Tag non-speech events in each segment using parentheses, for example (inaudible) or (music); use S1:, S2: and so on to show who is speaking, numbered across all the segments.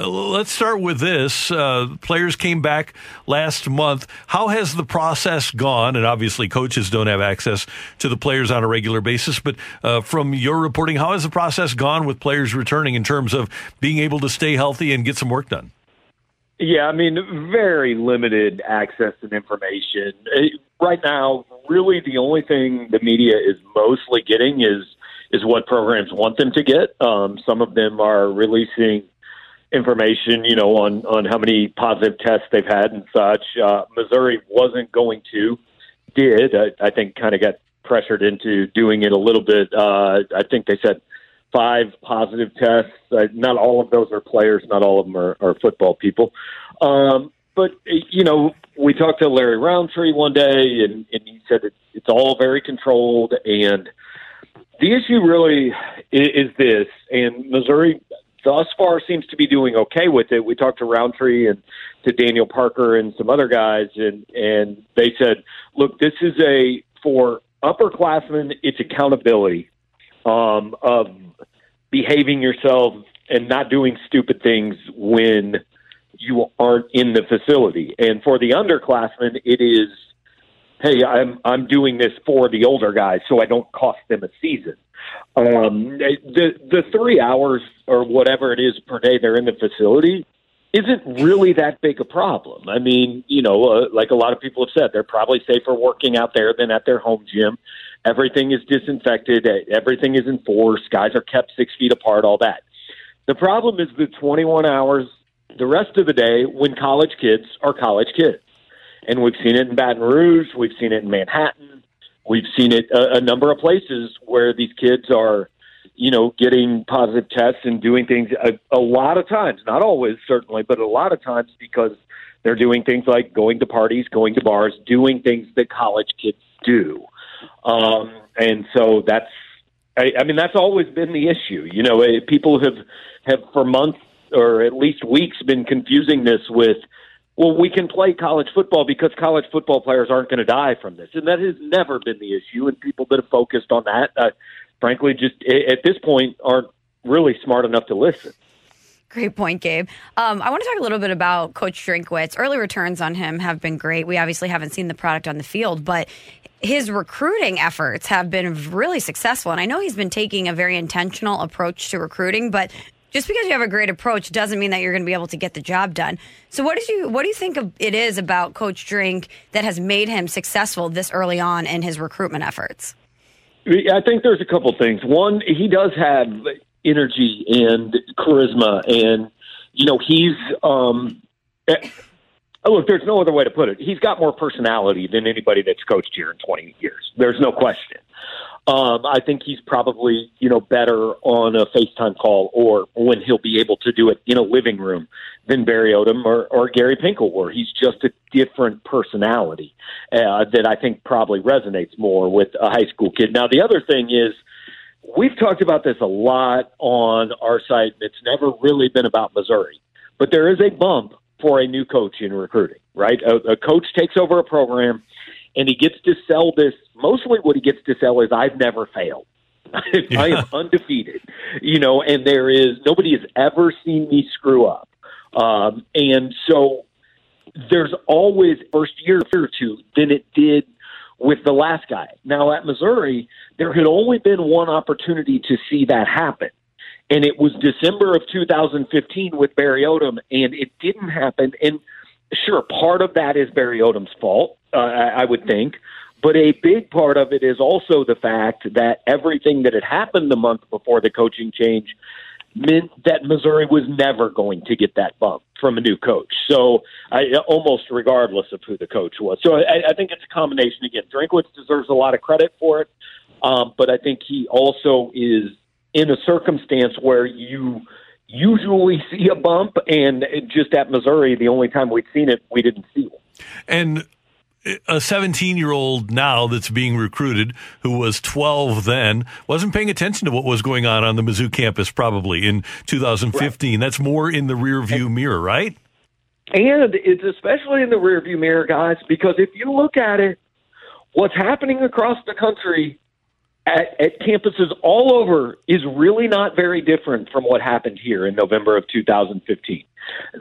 S1: Uh, let's start with this. Uh, players came back last month. How has the process gone? And obviously, coaches don't have access to the players on a regular basis. But uh, from your reporting, how has the process gone with players returning in terms of being able to stay healthy and get some work done?
S2: Yeah, I mean, very limited access and information. Right now, really the only thing the media is mostly getting is is what programs want them to get. Um, some of them are releasing information, you know, on on how many positive tests they've had and such. Uh, Missouri wasn't going to, did I, I think kind of got pressured into doing it a little bit. Uh, I think they said five positive tests. Uh, not all of those are players. Not all of them are, are football people. Um, but you know, we talked to Larry Rountree one day, and, and he said it, it's all very controlled. And the issue really is, is this, and Missouri thus far seems to be doing okay with it. We talked to Rountree and to Daniel Parker and some other guys, and and they said, look, this is a for upperclassmen, it's accountability um, of behaving yourself and not doing stupid things when you aren't in the facility. And for the underclassmen, it is, hey, I'm I'm doing this for the older guys so I don't cost them a season. Um, the the three hours or whatever it is per day they're in the facility isn't really that big a problem. I mean, you know, uh, like a lot of people have said, they're probably safer working out there than at their home gym. Everything is disinfected. Everything is enforced. Guys are kept six feet apart. All that. The problem is the 21 hours, the rest of the day, when college kids are college kids, and we've seen it in Baton Rouge. We've seen it in Manhattan. We've seen it a, a number of places where these kids are, you know, getting positive tests and doing things a, a lot of times, not always certainly, but a lot of times because they're doing things like going to parties, going to bars, doing things that college kids do. Um, and so that's, I, I mean, that's always been the issue. You know, eh, people have have for months or at least weeks been confusing this with well, we can play college football because college football players aren't going to die from this. And that has never been the issue. And people that have focused on that, uh, frankly, just at this point aren't really smart enough to listen.
S3: Great point, Gabe. Um, I want to talk a little bit about Coach Drinkwitz. Early returns on him have been great. We obviously haven't seen the product on the field, but his recruiting efforts have been really successful. And I know he's been taking a very intentional approach to recruiting, but just because you have a great approach doesn't mean that you're going to be able to get the job done. So what did you what do you think it is about Coach Drink that has made him successful this early on in his recruitment efforts?
S2: I think there's a couple things. One, he does have energy and charisma, and you know he's um, look. There's no other way to put it. He's got more personality than anybody that's coached here in 20 years. There's no question. Um, I think he's probably you know better on a FaceTime call or when he'll be able to do it in a living room than Barry Odom or, or Gary Pinkel were. He's just a different personality uh, that I think probably resonates more with a high school kid. Now the other thing is we've talked about this a lot on our site. It's never really been about Missouri, but there is a bump for a new coach in recruiting. Right, a, a coach takes over a program and he gets to sell this. Mostly, what he gets to sell is I've never failed. Yeah. (laughs) I am undefeated, you know, and there is nobody has ever seen me screw up, um, and so there's always first year or two than it did with the last guy. Now at Missouri, there had only been one opportunity to see that happen. And it was December of 2015 with Barry Odom, and it didn't happen. And sure, part of that is Barry Odom's fault, uh, I would think. But a big part of it is also the fact that everything that had happened the month before the coaching change meant that Missouri was never going to get that bump from a new coach. So, I, almost regardless of who the coach was. So, I, I think it's a combination. Again, Drinkwitz deserves a lot of credit for it, um, but I think he also is in a circumstance where you usually (laughs) see a bump, and just at Missouri, the only time we'd seen it, we didn't see one.
S1: And a 17 year old now that's being recruited who was 12 then wasn't paying attention to what was going on on the Mizzou campus probably in 2015. Right. That's more in the rear view mirror, right?
S2: And it's especially in the rear view mirror, guys, because if you look at it, what's happening across the country at, at campuses all over is really not very different from what happened here in November of 2015.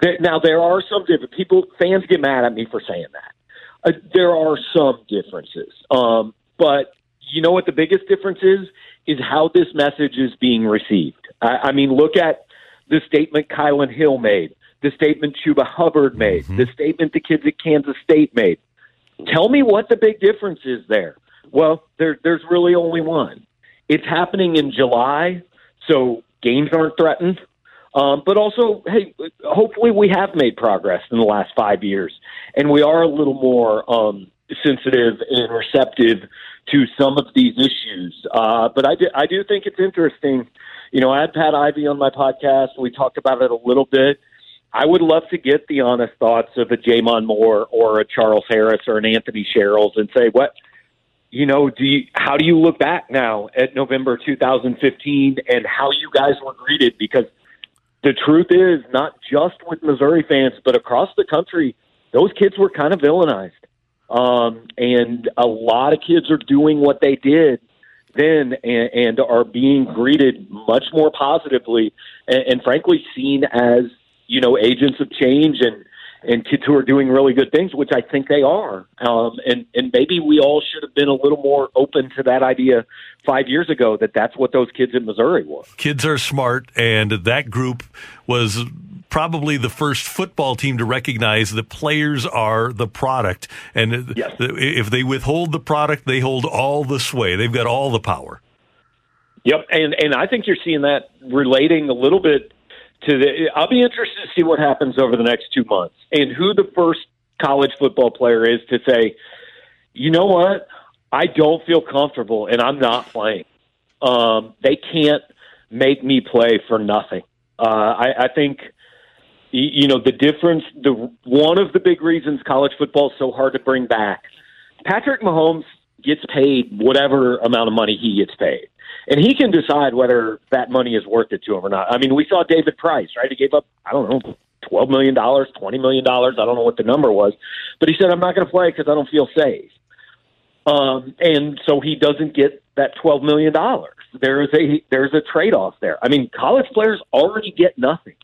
S2: There, now, there are some different people, fans get mad at me for saying that. Uh, there are some differences. Um, but you know what the biggest difference is? Is how this message is being received. I, I mean, look at the statement Kylan Hill made, the statement Chuba Hubbard made, mm-hmm. the statement the kids at Kansas State made. Tell me what the big difference is there. Well, there, there's really only one. It's happening in July, so games aren't threatened. Um, but also, hey, hopefully we have made progress in the last five years, and we are a little more um, sensitive and receptive to some of these issues. Uh, but I do, I do think it's interesting. You know, I had Pat Ivey on my podcast. We talked about it a little bit. I would love to get the honest thoughts of a J'Mon Moore or a Charles Harris or an Anthony Sherrils and say what you know, do you, how do you look back now at November 2015 and how you guys were greeted? Because the truth is, not just with Missouri fans, but across the country, those kids were kind of villainized. Um, and a lot of kids are doing what they did then and, and are being greeted much more positively and, and frankly seen as, you know, agents of change and, and kids who are doing really good things, which I think they are. Um, and and maybe we all should have been a little more open to that idea five years ago that that's what those kids in Missouri were.
S1: Kids are smart, and that group was probably the first football team to recognize that players are the product, and yes. if they withhold the product, they hold all the sway. They've got all the power.
S2: Yep, and and I think you're seeing that relating a little bit to the. I'll be interested to see what happens over the next two months and who the first college football player is to say, you know what, I don't feel comfortable and I'm not playing. Um, they can't make me play for nothing. Uh, I, I think you know the difference. The one of the big reasons college football is so hard to bring back. Patrick Mahomes gets paid whatever amount of money he gets paid and he can decide whether that money is worth it to him or not. I mean, we saw David Price, right? He gave up, I don't know, twelve million dollars, twenty million dollars. I don't know what the number was, but he said, "I'm not going to play because I don't feel safe." Um, and so he doesn't get that twelve million dollars. There is a there's a trade off there. I mean, college players already get nothing.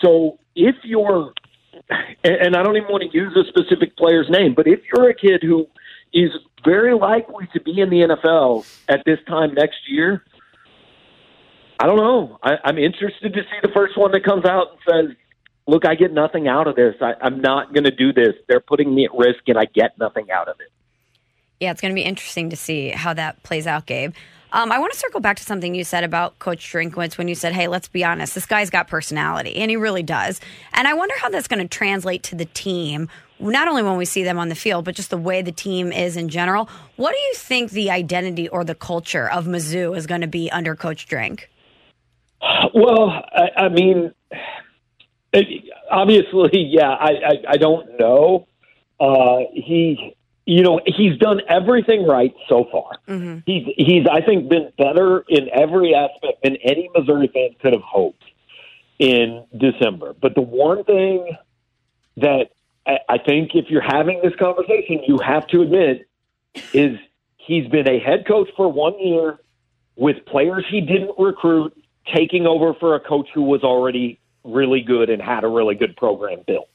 S2: So if you're, and I don't even want to use a specific player's name, but if you're a kid who is very likely to be in the NFL at this time next year. I don't know. I, I'm interested to see the first one that comes out and says, "Look, I get nothing out of this. I, I'm not going to do this. They're putting me at risk, and I get nothing out of it."
S3: Yeah, it's going to be interesting to see how that plays out, Gabe. Um, I want to circle back to something you said about Coach Drinkwitz when you said, hey, let's be honest, this guy's got personality, and he really does. And I wonder how that's going to translate to the team not only when we see them on the field, but just the way the team is in general. What do you think the identity or the culture of Mizzou is going to be under Coach Drink?
S2: Well, I, I mean, obviously, yeah, I, I, I don't know. Uh, he, you know, he's done everything right so far. Mm-hmm. He's, he's, I think, been better in every aspect than any Missouri fan could have hoped in December. But the one thing that I think if you're having this conversation, you have to admit is he's been a head coach for one year with players he didn't recruit, taking over for a coach who was already really good and had a really good program built.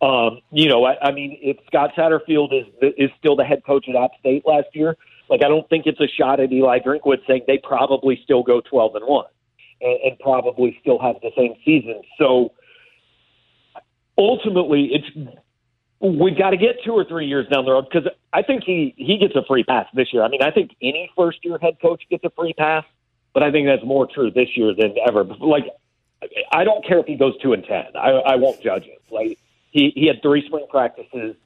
S2: Um, you know, I, I mean, if Scott Satterfield is is still the head coach at App State last year, like I don't think it's a shot at Eli Drinkwitz saying they probably still go twelve and one, and, and probably still have the same season. So ultimately, it's we've got to get two or three years down the road because I think he he gets a free pass this year. I mean, I think any first year head coach gets a free pass, but I think that's more true this year than ever. Like I don't care if he goes two and ten. I, I won't judge him. Like he he had three spring practices.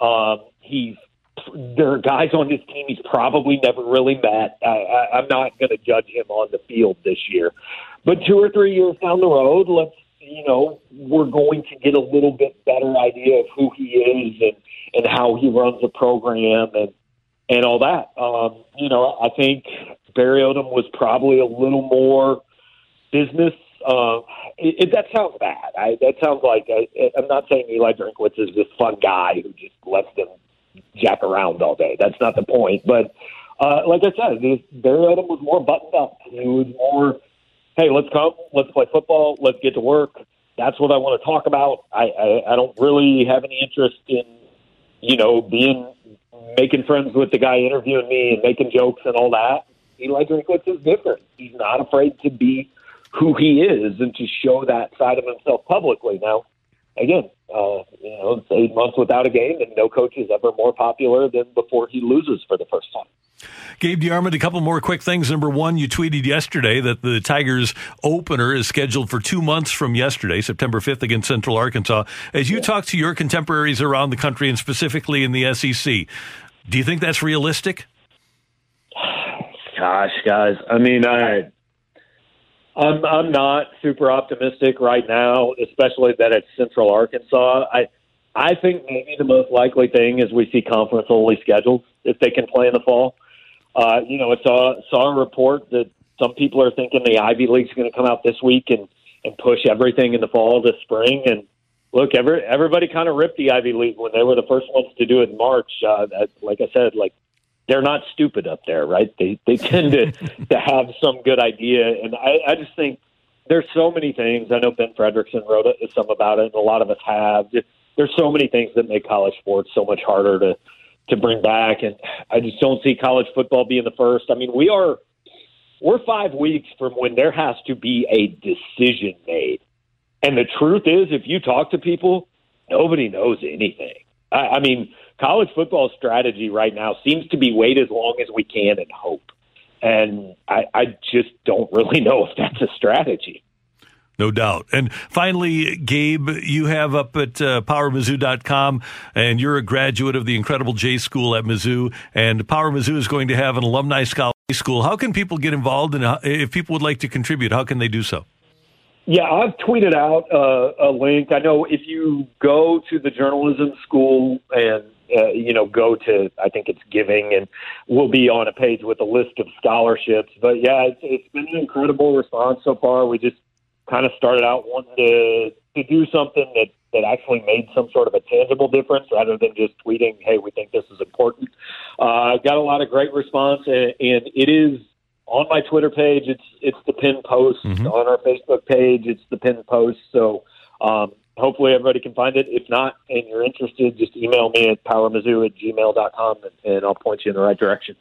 S2: Um, he's there are guys on his team he's probably never really met. I, I, I'm not going to judge him on the field this year, but two or three years down the road, let's you know we're going to get a little bit better idea of who he is and and how he runs the program and and all that. Um, you know, I think Barry Odom was probably a little more business. Uh, it, it, that sounds bad. I, that sounds like I, I'm not saying Eli Drinkwitz is this fun guy who just lets them jack around all day. That's not the point. But uh, like I said, this, Barry Odom was more buttoned up. He was more, hey, let's come, let's play football, let's get to work. That's what I want to talk about. I, I, I don't really have any interest in, you know, being making friends with the guy interviewing me and making jokes and all that. Eli Drinkwitz is different. He's not afraid to be who he is and to show that side of himself publicly. Now, again, uh, you know, it's eight months without a game, and no coach is ever more popular than before he loses for the first time.
S1: Gabe DeArmond, a couple more quick things. Number one, you tweeted yesterday that the Tigers opener is scheduled for two months from yesterday, September 5th against Central Arkansas. As you yeah. talk to your contemporaries around the country and specifically in the SEC, do you think that's realistic?
S2: Gosh, guys. I mean, I I'm I'm not super optimistic right now, especially that it's Central Arkansas. I I think maybe the most likely thing is we see conference only schedules if they can play in the fall. Uh, you know, I saw saw a report that some people are thinking the Ivy League's going to come out this week and and push everything in the fall to spring. And look, every, everybody kind of ripped the Ivy League when they were the first ones to do it in March. Uh, that, like I said, like they're not stupid up there, right? They they tend to (laughs) to have some good idea, and I, I just think there's so many things. I know Ben Frederickson wrote some about it, and a lot of us have. There's so many things that make college sports so much harder to to bring back, and I just don't see college football being the first. I mean, we are we're five weeks from when there has to be a decision made, and the truth is, if you talk to people, nobody knows anything. I, I mean college football strategy right now seems to be wait as long as we can and hope. And I, I just don't really (laughs) know if that's a strategy.
S1: No doubt. And finally, Gabe, you have up at uh, powermizzou.com, and you're a graduate of the incredible J School at Mizzou. And Power Mizzou is going to have an alumni scholarship school. How can people get involved? And if people would like to contribute, how can they do so?
S2: Yeah, I've tweeted out uh, a link. I know if you go to the journalism school and uh, you know, go to I think it's Giving, and we'll be on a page with a list of scholarships. But yeah, it's, it's been an incredible response so far. We just kind of started out wanting to to do something that that actually made some sort of a tangible difference rather than just tweeting, "Hey, we think this is important." Uh, got a lot of great response, and, and it is on my Twitter page. It's it's the pin post mm-hmm. on our Facebook page. It's the pin post. So um, hopefully everybody can find it. If not, and you're interested, just email me at powermizzou at gmail.com and, and I'll point you in the right direction.